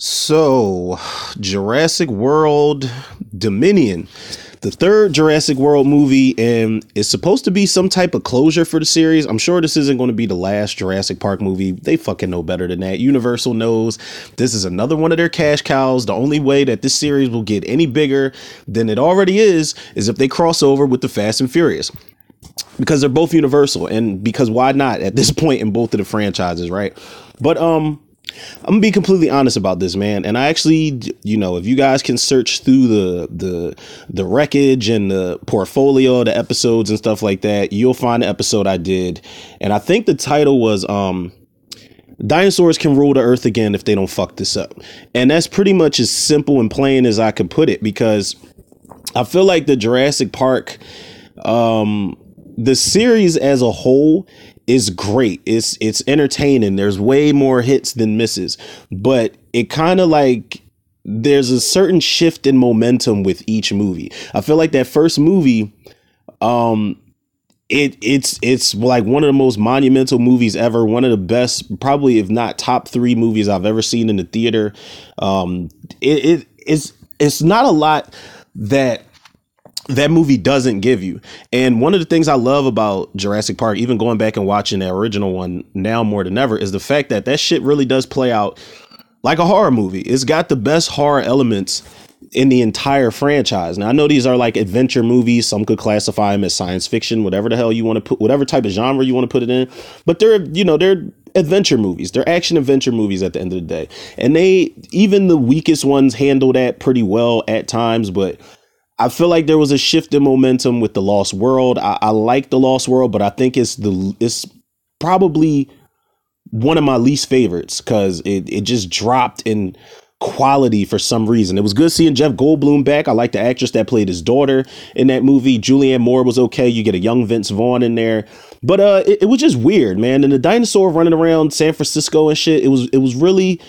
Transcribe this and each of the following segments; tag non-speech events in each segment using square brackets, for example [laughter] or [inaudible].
So, Jurassic World Dominion, the third Jurassic World movie, and it's supposed to be some type of closure for the series. I'm sure this isn't going to be the last Jurassic Park movie. They fucking know better than that. Universal knows this is another one of their cash cows. The only way that this series will get any bigger than it already is is if they cross over with the Fast and Furious because they're both universal and because why not at this [laughs] point in both of the franchises right but um I'm gonna be completely honest about this, man. And I actually, you know, if you guys can search through the the the wreckage and the portfolio, the episodes and stuff like that, you'll find the episode I did, and I think the title was um dinosaurs can rule the earth again if they don't fuck this up. And that's pretty much as simple and plain as I could put it because I feel like the Jurassic Park um the series as a whole is great. It's it's entertaining. There's way more hits than misses, but it kind of like there's a certain shift in momentum with each movie. I feel like that first movie um it it's it's like one of the most monumental movies ever one of the best probably if not top 3 movies I've ever seen in the theater um it, it it's it's not a lot that that movie doesn't give you. And one of the things I love about Jurassic Park, even going back and watching the original one now more than ever, is the fact that that shit really does play out like a horror movie. It's got the best horror elements in the entire franchise. Now I know these are like adventure movies. Some could classify them as science fiction, whatever the hell you want to put, whatever type of genre you want to put it in. But they're, you know, they're adventure movies. They're action adventure movies at the end of the day. And they, even the weakest ones handle that pretty well at times. But I feel like there was a shift in momentum with the Lost World. I, I like the Lost World, but I think it's the it's probably one of my least favorites because it it just dropped in quality for some reason. It was good seeing Jeff Goldblum back. I like the actress that played his daughter in that movie. Julianne Moore was okay. You get a young Vince Vaughn in there. But uh it, it was just weird, man. And the dinosaur running around San Francisco and shit, it was it was really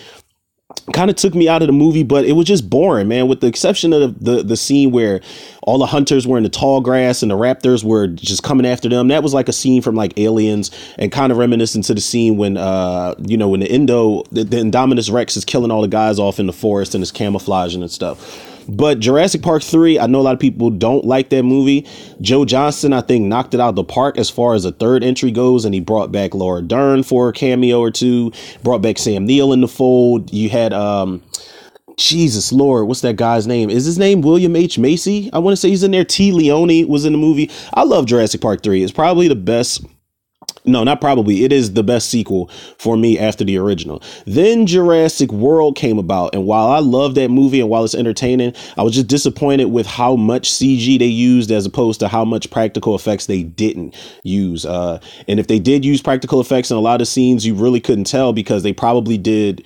kind of took me out of the movie, but it was just boring, man. With the exception of the, the, the scene where all the hunters were in the tall grass and the raptors were just coming after them. That was like a scene from like Aliens and kind of reminiscent to the scene when uh you know when the Indo the, the Indominus Rex is killing all the guys off in the forest and is camouflaging and stuff. But Jurassic Park 3, I know a lot of people don't like that movie. Joe Johnston, I think, knocked it out of the park as far as the third entry goes, and he brought back Laura Dern for a cameo or two, brought back Sam Neill in the fold. You had um Jesus Lord, what's that guy's name? Is his name William H. Macy? I want to say he's in there. Téa Leoni was in the movie. I love Jurassic Park 3. It's probably the best no, not probably. It is the best sequel for me after the original. Then Jurassic World came about, and while I love that movie and while it's entertaining, I was just disappointed with how much CG they used as opposed to how much practical effects they didn't use. Uh, and if they did use practical effects in a lot of scenes, you really couldn't tell because they probably did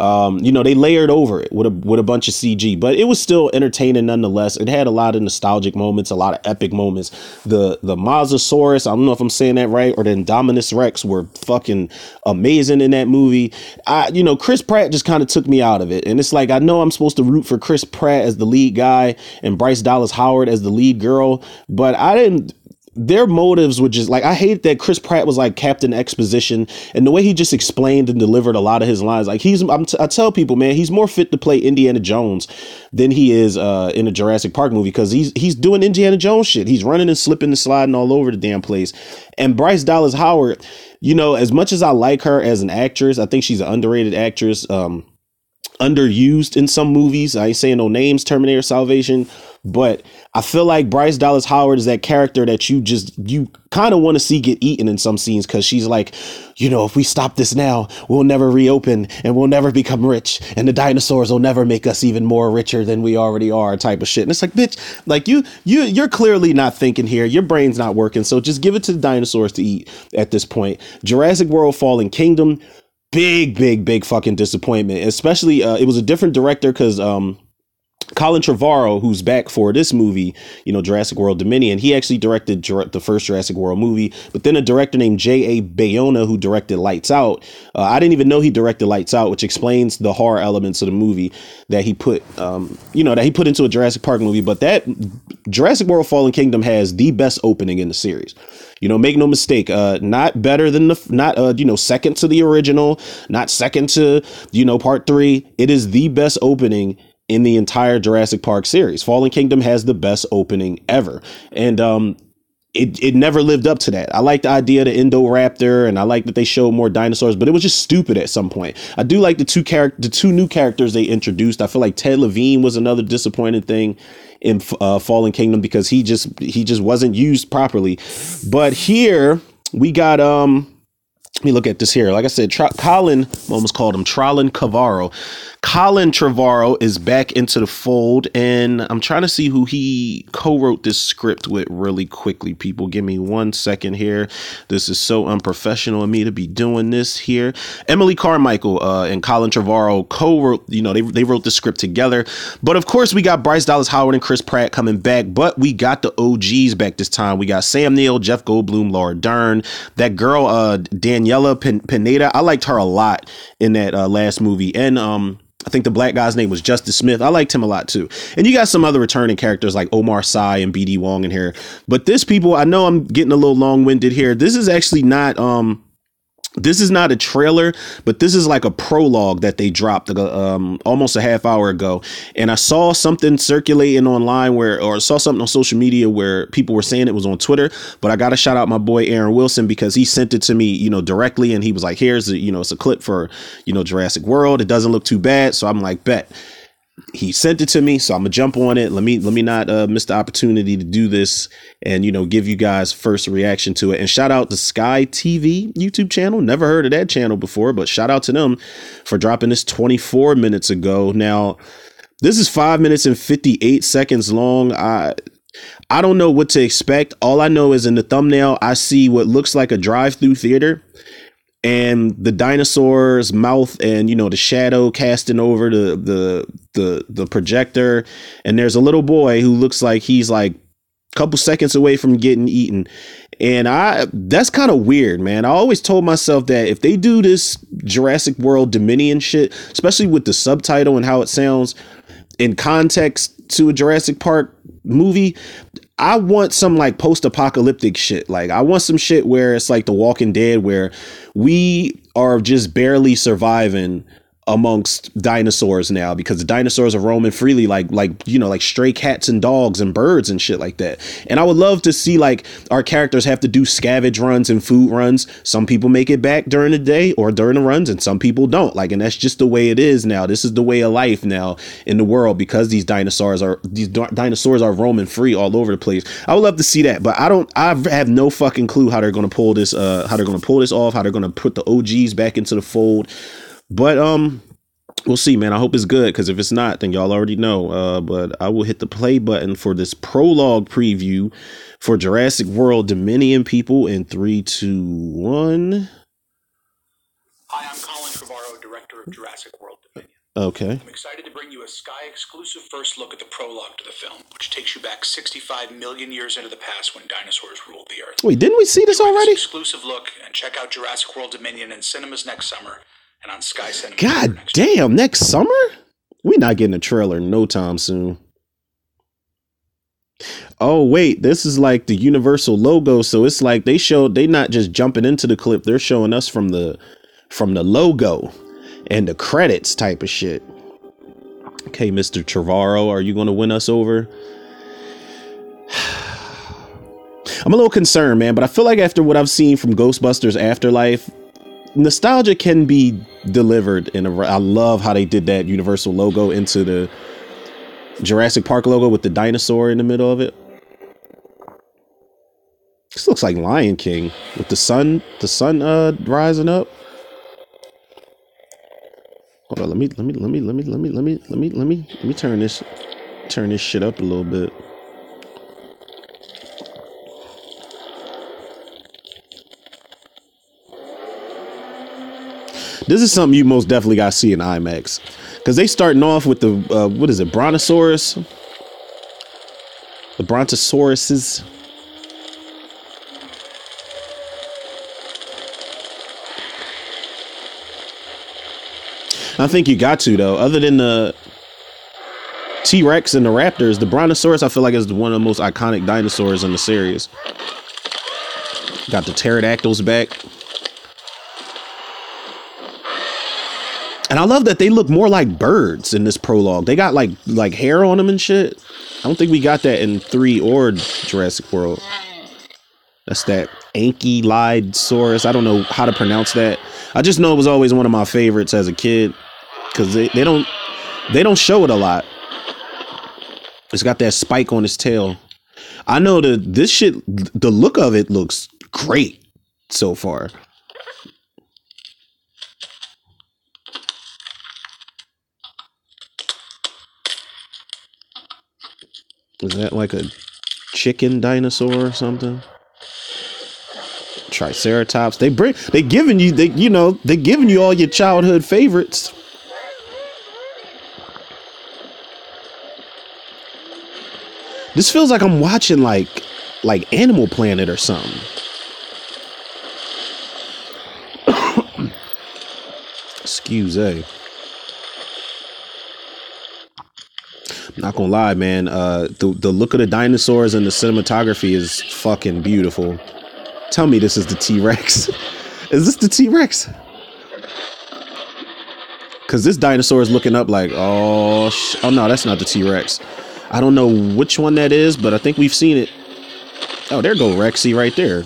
um, you know, they layered over it with a with a bunch of CG, but it was still entertaining nonetheless. It had a lot of nostalgic moments, a lot of epic moments. The the Mosasaurus, I don't know if I'm saying that right, or the Indominus Rex were fucking amazing in that movie. I, you know, Chris Pratt just kind of took me out of it, and it's like I know I'm supposed to root for Chris Pratt as the lead guy and Bryce Dallas Howard as the lead girl, but I didn't their motives were just like I hate that Chris Pratt was like Captain Exposition and the way he just explained and delivered a lot of his lines. Like he's t- i tell people, man, he's more fit to play Indiana Jones than he is uh, in a Jurassic Park movie because he's he's doing Indiana Jones shit. He's running and slipping and sliding all over the damn place. And Bryce Dallas Howard, you know, as much as I like her as an actress, I think she's an underrated actress. Um, underused in some movies. I ain't saying no names, Terminator Salvation, but I feel like Bryce Dallas Howard is that character that you just you kind of want to see get eaten in some scenes because she's like, you know, if we stop this now, we'll never reopen and we'll never become rich, and the dinosaurs will never make us even more richer than we already are, type of shit. And it's like, bitch, like you you you're clearly not thinking here. Your brain's not working. So just give it to the dinosaurs to eat at this point. Jurassic World Fallen Kingdom big, big, big fucking disappointment. Especially, uh, it was a different director because um, Colin Trevorrow, who's back for this movie, you know, Jurassic World Dominion, he actually directed the first Jurassic World movie. But then a director named J.A. Bayona, who directed Lights Out, uh, I didn't even know he directed Lights Out, which explains the horror elements of the movie that he put, um, you know, that he put into a Jurassic Park movie. But that Jurassic World Fallen Kingdom has the best opening in the series You know, make no mistake, uh, not better than the, not, uh, you know, second to the original, not second to, you know, part three. It is the best opening in the entire Jurassic Park series. Fallen Kingdom has the best opening ever. And, um, it, it never lived up to that. I like the idea of the Indoraptor and I like that they showed more dinosaurs, but it was just stupid at some point. I do like the two character the two new characters they introduced. I feel like Ted Levine was another disappointing thing in uh, Fallen Kingdom because he just he just wasn't used properly. But here we got um let me look at this here. Like I said, Colin, I almost called him Trolin Cavaro. Colin Trevorrow is back into the fold, and I'm trying to see who he co-wrote this script with really quickly. People, give me one second here. This is so unprofessional of me to be doing this here. Emily Carmichael uh, and Colin Trevorrow co-wrote. You know, they they wrote the script together. But of course, we got Bryce Dallas Howard and Chris Pratt coming back. But we got the OGs back this time. We got Sam Neill, Jeff Goldblum, Laura Dern, that girl uh, Daniela Pineda. I liked her a lot in that uh, last movie, and um I think the black guy's name was Justice Smith. I liked him a lot too. And you got some other returning characters like Omar Sy and BD Wong in here. But this people, I know I'm getting a little long winded here. This is actually not um this is not a trailer, but this is like a prologue that they dropped um, almost a half hour ago. And I saw something circulating online where, or saw something on social media where people were saying it was on Twitter. But I got to shout out my boy Aaron Wilson because he sent it to me, you know, directly. And he was like, here's, a, you know, it's a clip for, you know, Jurassic World. It doesn't look too bad. So I'm like, bet he sent it to me so i'm gonna jump on it. Let me let me not uh, miss the opportunity to do this and you know give you guys first reaction to it. And shout out to sky tv youtube channel. Never heard of that channel before but shout out to them for dropping this 24 minutes ago. Now this is five minutes and 58 seconds long. I i don't know what to expect. All i know is in the thumbnail i see what looks like a drive-through theater and the dinosaur's mouth and you know the shadow casting over the the the the projector. And there's a little boy who looks like he's like a couple seconds away from getting eaten. And i that's kind of weird man. I always told myself that if they do this jurassic world dominion shit especially with the subtitle and how it sounds in context to a jurassic park movie I want some like post apocalyptic shit. Like I want some shit where it's like The Walking Dead, where we are just barely surviving amongst dinosaurs now because the dinosaurs are roaming freely like like you know like stray cats and dogs and birds and shit like that. And i would love to see like our characters have to do scavenge runs and food runs. Some people make it back during the day or during the runs and some people don't. Like and that's just the way it is now. This is the way of life now in the world because these dinosaurs are these dinosaurs are roaming free all over the place. I would love to see that but i don't i have no fucking clue how they're going to pull this uh how they're going to pull this off how they're going to put the og's back into the fold but um, we'll see, man. I hope it's good because if it's not, then y'all already know. Uh, but I will hit the play button for this prologue preview for Jurassic World Dominion people in three, two, one. Hi, I'm Colin Trevorrow, director of Jurassic World Dominion. Okay. I'm excited to bring you a Sky exclusive first look at the prologue to the film, which takes you back 65 million years into the past when dinosaurs ruled the Earth. Wait, didn't we see this Enjoy already? exclusive look and check out Jurassic World Dominion in cinemas next summer and on Sky Cinema. God next year. damn, next summer? We're not getting a trailer no time soon. Oh wait, this is like the Universal logo, so it's like they showed they not just jumping into the clip, they're showing us from the from the logo and the credits type of shit. Okay, Mr. Trevorrow, are you going to win us over? [sighs] I'm a little concerned, man, but I feel like after what I've seen from Ghostbusters Afterlife, nostalgia can be delivered in a I love how they did that Universal logo into the Jurassic Park logo with the dinosaur in the middle of it. This looks like Lion King with the sun the sun uh rising up. Hold on, let me let me let me let me let me let me let me let me let me turn this turn this shit up a little bit. This is something you most definitely got to see in IMAX because they starting off with the uh, what is it, Brontosaurus, the Brontosauruses. I think you got to though. Other than the T Rex and the Raptors, the Brontosaurus I feel like is one of the most iconic dinosaurs in the series. Got the pterodactyls back. And I love that they look more like birds in this prologue. They got like like hair on them and shit. I don't think we got that in three or Jurassic World. That's that Ankylosaurus. I don't know how to pronounce that. I just know it was always one of my favorites as a kid because they, they don't they don't show it a lot. It's got that spike on its tail. I know the this shit. The look of it looks great so far. Is that like a chicken dinosaur or something? Triceratops. They bring they giving you they you know they giving you all your childhood favorites. This feels like I'm watching like like Animal Planet or something. [coughs] Excuse me. Not gonna lie, man. Uh, the the look of the dinosaurs and the cinematography is fucking beautiful. Tell me this is the T Rex. [laughs] is this the T Rex? Cause this dinosaur is looking up like, oh, sh- oh no, that's not the T Rex. I don't know which one that is, but I think we've seen it. Oh, there go Rexy right there.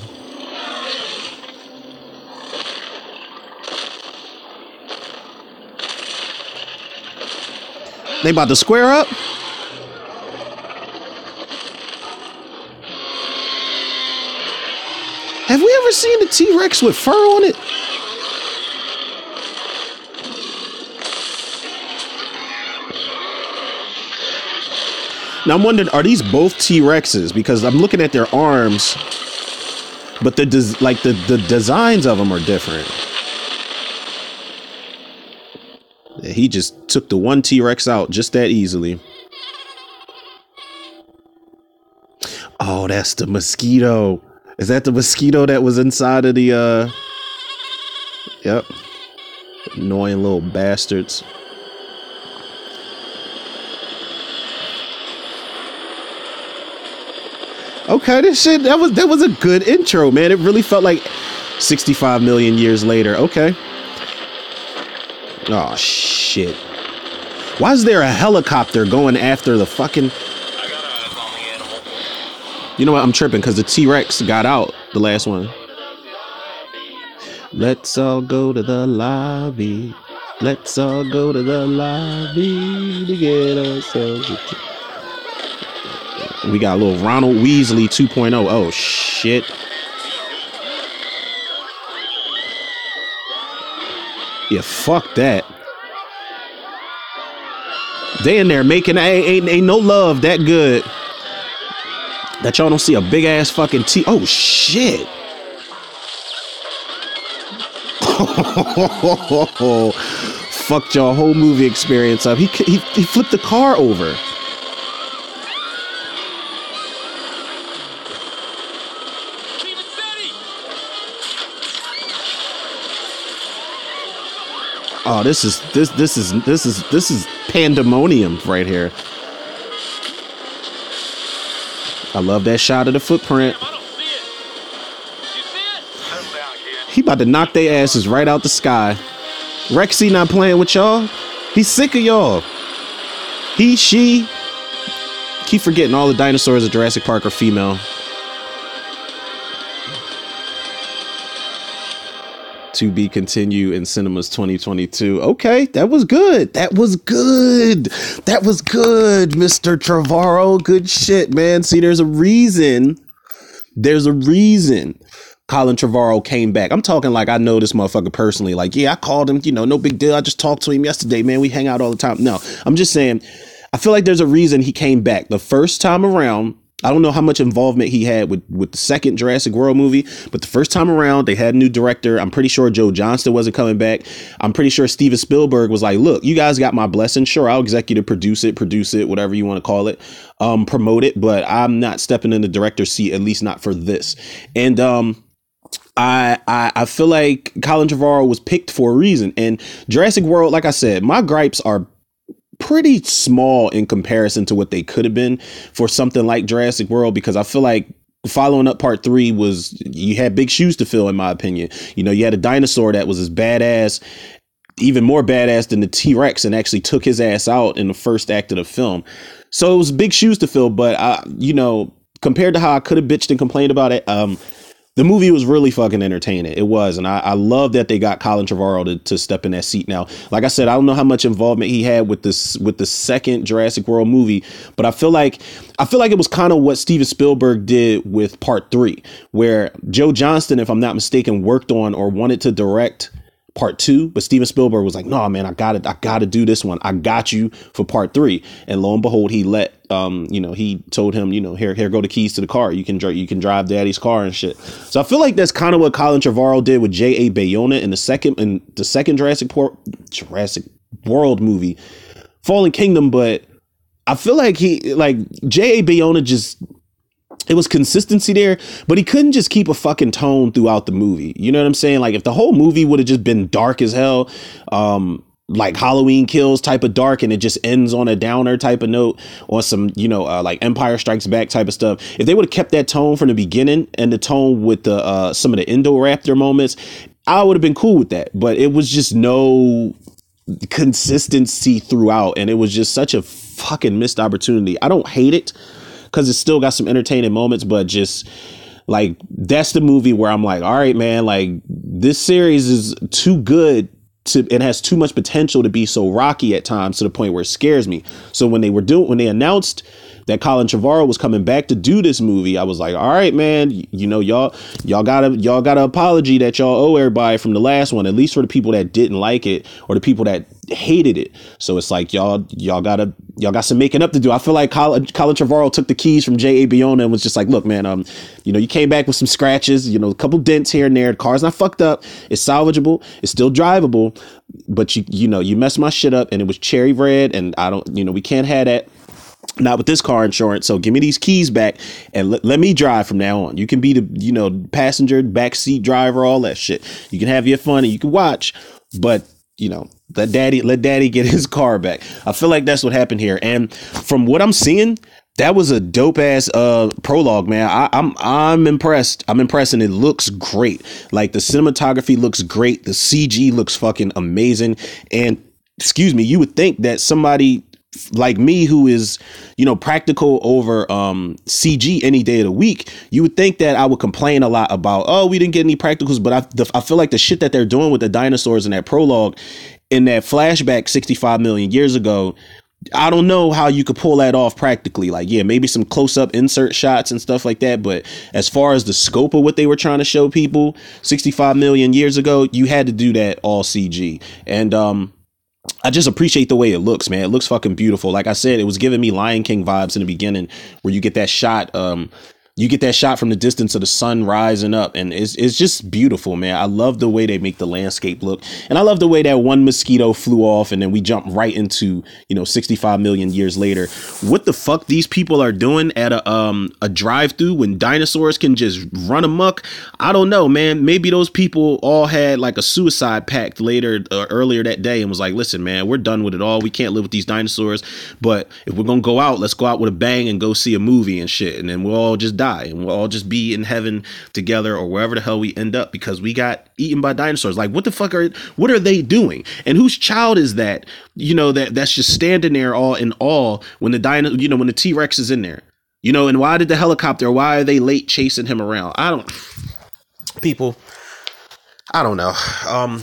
They about to square up? Have we ever seen a T Rex with fur on it? Now I'm wondering, are these both T Rexes? Because I'm looking at their arms, but the des- like the the designs of them are different. Yeah, he just took the one T Rex out just that easily. Oh, that's the mosquito. Is that the mosquito that was inside of the uh Yep. Annoying little bastards. Okay, this shit that was that was a good intro, man. It really felt like 65 million years later. Okay. Oh shit. Why is there a helicopter going after the fucking You know what? I'm tripping because the T-Rex got out the last one. Let's all go to the lobby. Let's all go to the lobby to get ourselves t- We got a little Ronald Weasley 2.0. Oh shit. Yeah, fuck that. They in there making ain't, ain't, ain't no love that good. That y'all don't see a big ass fucking T. Oh shit. [laughs] Fucked your whole movie experience up. He, he he flipped the car over. Oh, this is this this is this is this is pandemonium right here. I love that shot of the footprint. He about to knock their asses right out the sky. Rexy not playing with y'all. He's sick of y'all. He, she. Keep forgetting all the dinosaurs at Jurassic Park are female. To be continue in cinemas 2022. Okay, that was good. That was good. That was good, Mr. Travaro. Good shit, man. See, there's a reason. There's a reason Colin Trevorrow came back. I'm talking like I know this motherfucker personally. Like, yeah, I called him, you know, no big deal. I just talked to him yesterday, man. We hang out all the time. No, I'm just saying, I feel like there's a reason he came back. The first time around, I don't know how much involvement he had with, with the second Jurassic World movie, but the first time around, they had a new director. I'm pretty sure Joe Johnston wasn't coming back. I'm pretty sure Steven Spielberg was like, look, you guys got my blessing. Sure, I'll executive produce it, produce it, whatever you want to call it, um, promote it, but I'm not stepping in the director's seat, at least not for this. And, um, I, I I feel like Colin Trevorrow was picked for a reason. And Jurassic World, like I said, my gripes are pretty small in comparison to what they could have been for something like Jurassic World because I feel like following up part three was you had big shoes to fill, in my opinion. You know, you had a dinosaur that was as badass, even more badass than the T Rex, and actually took his ass out in the first act of the film. So it was big shoes to fill, but I, you know, compared to how I could have bitched and complained about it, um, the movie was really fucking entertaining. It was, and I, I love that they got Colin Trevorrow to, to step in that seat. Now, like I said, I don't know how much involvement he had with this with the second Jurassic World movie, but I feel like I feel like it was kind of what Steven Spielberg did with Part Three, where Joe Johnston, if I'm not mistaken, worked on or wanted to direct part two, but Steven Spielberg was like, "No, man, I got it. I got to do this one. I got you for part three. And lo and behold, he let um, you know, he told him, you know, here, here, go the keys to the car. You can drive, you can drive Daddy's car and shit. So I feel like that's kind of what Colin Trevorrow did with J. A. Bayona in the second in the second Jurassic Por- Jurassic World movie, Fallen Kingdom. But I feel like he like J. A. Bayona just it was consistency there, but he couldn't just keep a fucking tone throughout the movie. You know what I'm saying? Like if the whole movie would have just been dark as hell, um, like Halloween Kills type of dark, and it just ends on a downer type of note, or some you know uh, like Empire Strikes Back type of stuff. If they would have kept that tone from the beginning and the tone with the uh, some of the Indoraptor moments, I would have been cool with that. But it was just no consistency throughout, and it was just such a fucking missed opportunity. I don't hate it because it's still got some entertaining moments, but just like that's the movie where I'm like, all right, man, like this series is too good to it has too much potential to be so rocky at times to the point where it scares me. So when they were doing when they announced that Colin Trevorrow was coming back to do this movie, I was like, all right, man, you know, y'all, y'all gotta, y'all got an apology that y'all owe everybody from the last one, at least for the people that didn't like it or the people that hated it. So it's like y'all, y'all gotta, y'all got some making up to do. I feel like Colin, Colin Trevorrow took the keys from J. A. Bayona and was just like, look, man, um, you know, you came back with some scratches, you know, a couple dents here and there. The car's not fucked up. It's salvageable. It's still drivable, but you, you know, you messed my shit up and it was cherry red and I don't, you know, we can't have that not with this car insurance. So give me these keys back and let, let me drive from now on. You can be the, you know, passenger, backseat driver, all that shit. You can have your fun and you can watch, but you know, let daddy let daddy get [laughs] his car back. I feel like that's what happened here. And from what I'm seeing, that was a dope ass uh prologue, man. I, I'm I'm impressed. I'm impressed, and it looks great. Like the cinematography looks great. The CG looks fucking amazing. And excuse me, you would think that somebody like me who is you know practical over um cg any day of the week you would think that i would complain a lot about oh we didn't get any practicals but i, the, I feel like the shit that they're doing with the dinosaurs in that prologue in that flashback 65 million years ago I don't know how you could pull that off practically. Like, yeah, maybe some close up insert shots and stuff like that. But as far as the scope of what they were trying to show people 65 million years ago, you had to do that all CG. And um, I just appreciate the way it looks, man. It looks fucking beautiful. Like I said, it was giving me Lion King vibes in the beginning, where you get that shot um, you get that shot from the distance of the sun rising up and it's, it's just beautiful man. I love the way they make the landscape look and i love the way that one mosquito flew off and then we jump right into you know 65 million years later. What the fuck these people are doing at a um a drive through when dinosaurs can just run amok? I don't know man. Maybe those people all had like a suicide pact later uh, earlier that day and was like listen man we're done with it all. We can't live with these dinosaurs but if we're gonna go out let's go out with a bang and go see a movie and shit. And then we'll all just die die and we'll all just be in heaven together or wherever the hell we end up because we got eaten by dinosaurs. Like what the fuck are what are they doing? And whose child is that? You know that that's just standing there all in awe when the dino you know when the T-Rex is in there. You know, and why did the helicopter why are they late chasing him around? I don't people I don't know. Um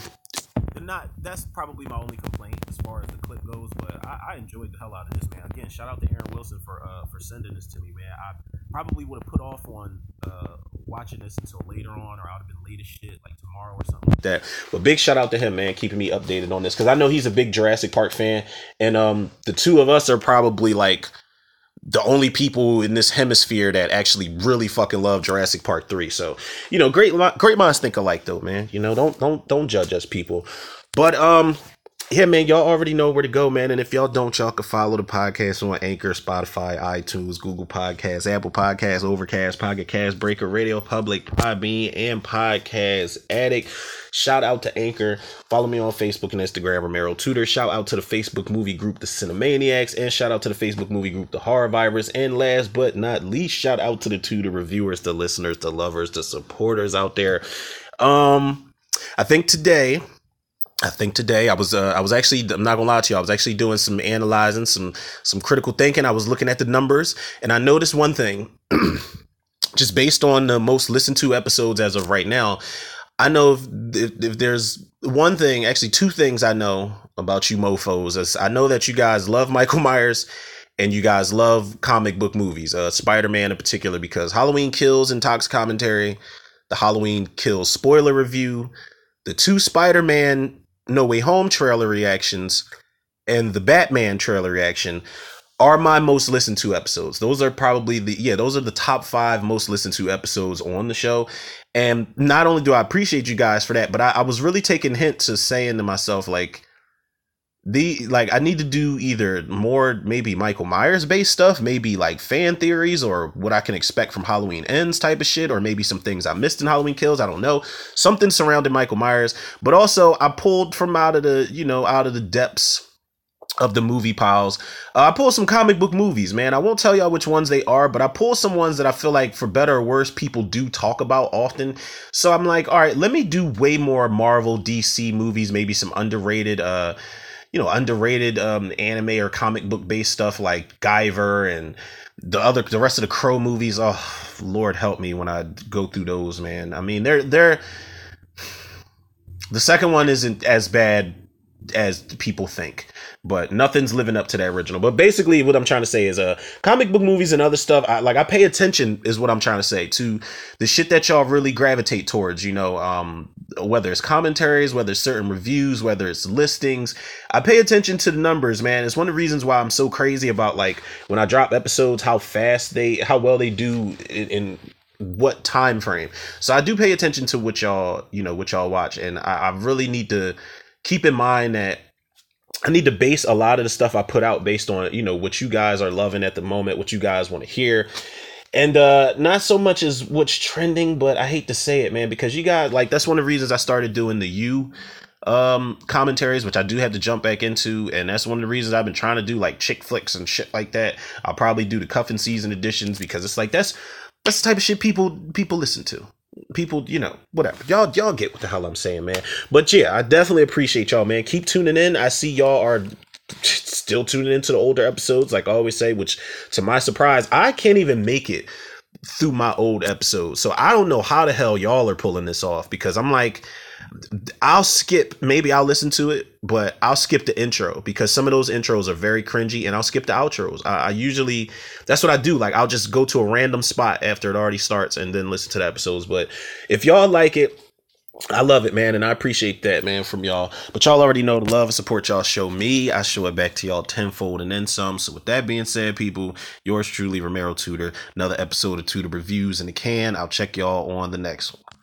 not that's probably my only complaint as far as the clip goes, but I, I enjoyed the hell out of this man. Again, shout out to Aaron Wilson for uh for sending this to me, man. I probably would have put off on uh, watching this until later on, or I would have been late as shit, like tomorrow or something like that. But big shout out to him, man, keeping me updated on this because I know he's a big Jurassic Park fan, and um, the two of us are probably like the only people in this hemisphere that actually really fucking love Jurassic Park 3. So, you know, great great minds think alike though, man. You know, don't don't don't judge us people. But um yeah, man, y'all already know where to go, man. And if y'all don't, y'all can follow the podcast on Anchor, Spotify, iTunes, Google Podcasts, Apple Podcasts, Overcast, Pocket Cast, Breaker, Radio Public, Podbean, and Podcast Addict. Shout out to Anchor. Follow me on Facebook and Instagram, Romero Tutor. Shout out to the Facebook movie group, The Cinemaniacs, and shout out to the Facebook movie group, The Horror Virus. And last but not least, shout out to the Tutor reviewers, the listeners, the lovers, the supporters out there. Um, I think today I think today I was uh, I was actually I'm not gonna lie to you I was actually doing some analyzing some some critical thinking. I was looking at the numbers and I noticed one thing. [clears throat] Just based on the most listened to episodes as of right now I know if, if, if there's one thing actually two things I know about you mofos is I know that you guys love Michael [laughs] Myers and you guys love comic book movies uh, Spider-Man in particular because Halloween Kills and Tox commentary the Halloween Kills spoiler review the two Spider-Man no Way Home trailer reactions and the Batman trailer reaction are my most listened to episodes. Those are probably the yeah, those are the top 5 most listened to episodes on the show. And not only do I appreciate you guys for that, but I, I was really taking hint to saying to myself like the like I need to do either more maybe Michael Myers based stuff, maybe like fan theories or what I can expect from Halloween ends type of shit, or maybe some things I missed in Halloween kills. I don't know. Something surrounding Michael Myers. But also I pulled from out of the, you know, out of the depths of the movie piles. Uh, I pulled some comic book movies, man. I won't tell y'all which ones they are, but I pulled some ones that I feel like, for better or worse, people do talk about often. So I'm like, all right, let me do way more Marvel, DC movies, maybe some underrated, uh, you know underrated um, anime or comic book based stuff like Guyver and the other the rest of the Crow movies. Oh Lord help me when I go through those, man. I mean they're they're the second one isn't as bad as people think but nothing's living up to the original. But basically, what I'm trying to say is, uh, comic book movies and other stuff. I, like I pay attention, is what I'm trying to say to the shit that y'all really gravitate towards. You know, um, whether it's commentaries, whether it's certain reviews, whether it's listings. I pay attention to the numbers, man. It's one of the reasons why I'm so crazy about like when I drop episodes, how fast they, how well they do in, in what time frame. So I do pay attention to what y'all, you know, what y'all watch, and I, I really need to keep in mind that I need to base a lot of the stuff I put out based on, you know, what you guys are loving at the moment, what you guys want to hear. And uh not so much as what's trending, but I hate to say it, man, because you guys like that's one of the reasons I started doing the you um commentaries, which I do have to jump back into, and that's one of the reasons I've been trying to do like chick flicks and shit like that. I'll probably do the cuffing season editions because it's like that's that's the type of shit people people listen to people, you know, whatever. Y'all, y'all get what the hell I'm saying, man. But yeah, I definitely appreciate y'all, man. Keep tuning in. I see y'all are still tuning into the older episodes, like I always say, which to my surprise, I can't even make it through my old episodes. So I don't know how the hell y'all are pulling this off because I'm like, I'll skip, maybe I'll listen to it, but I'll skip the intro because some of those intros are very cringy and I'll skip the outros. I, I, usually, that's what I do. Like, I'll just go to a random spot after it already starts and then listen to the episodes. But if y'all like it, I love it, man, and I appreciate that, man, from y'all. But y'all already know the love and support y'all show me. I show it back to y'all tenfold and then some. So with that being said, people, yours truly, Romero Tutor. Another episode of Tutor Reviews in the can. I'll check y'all on the next one.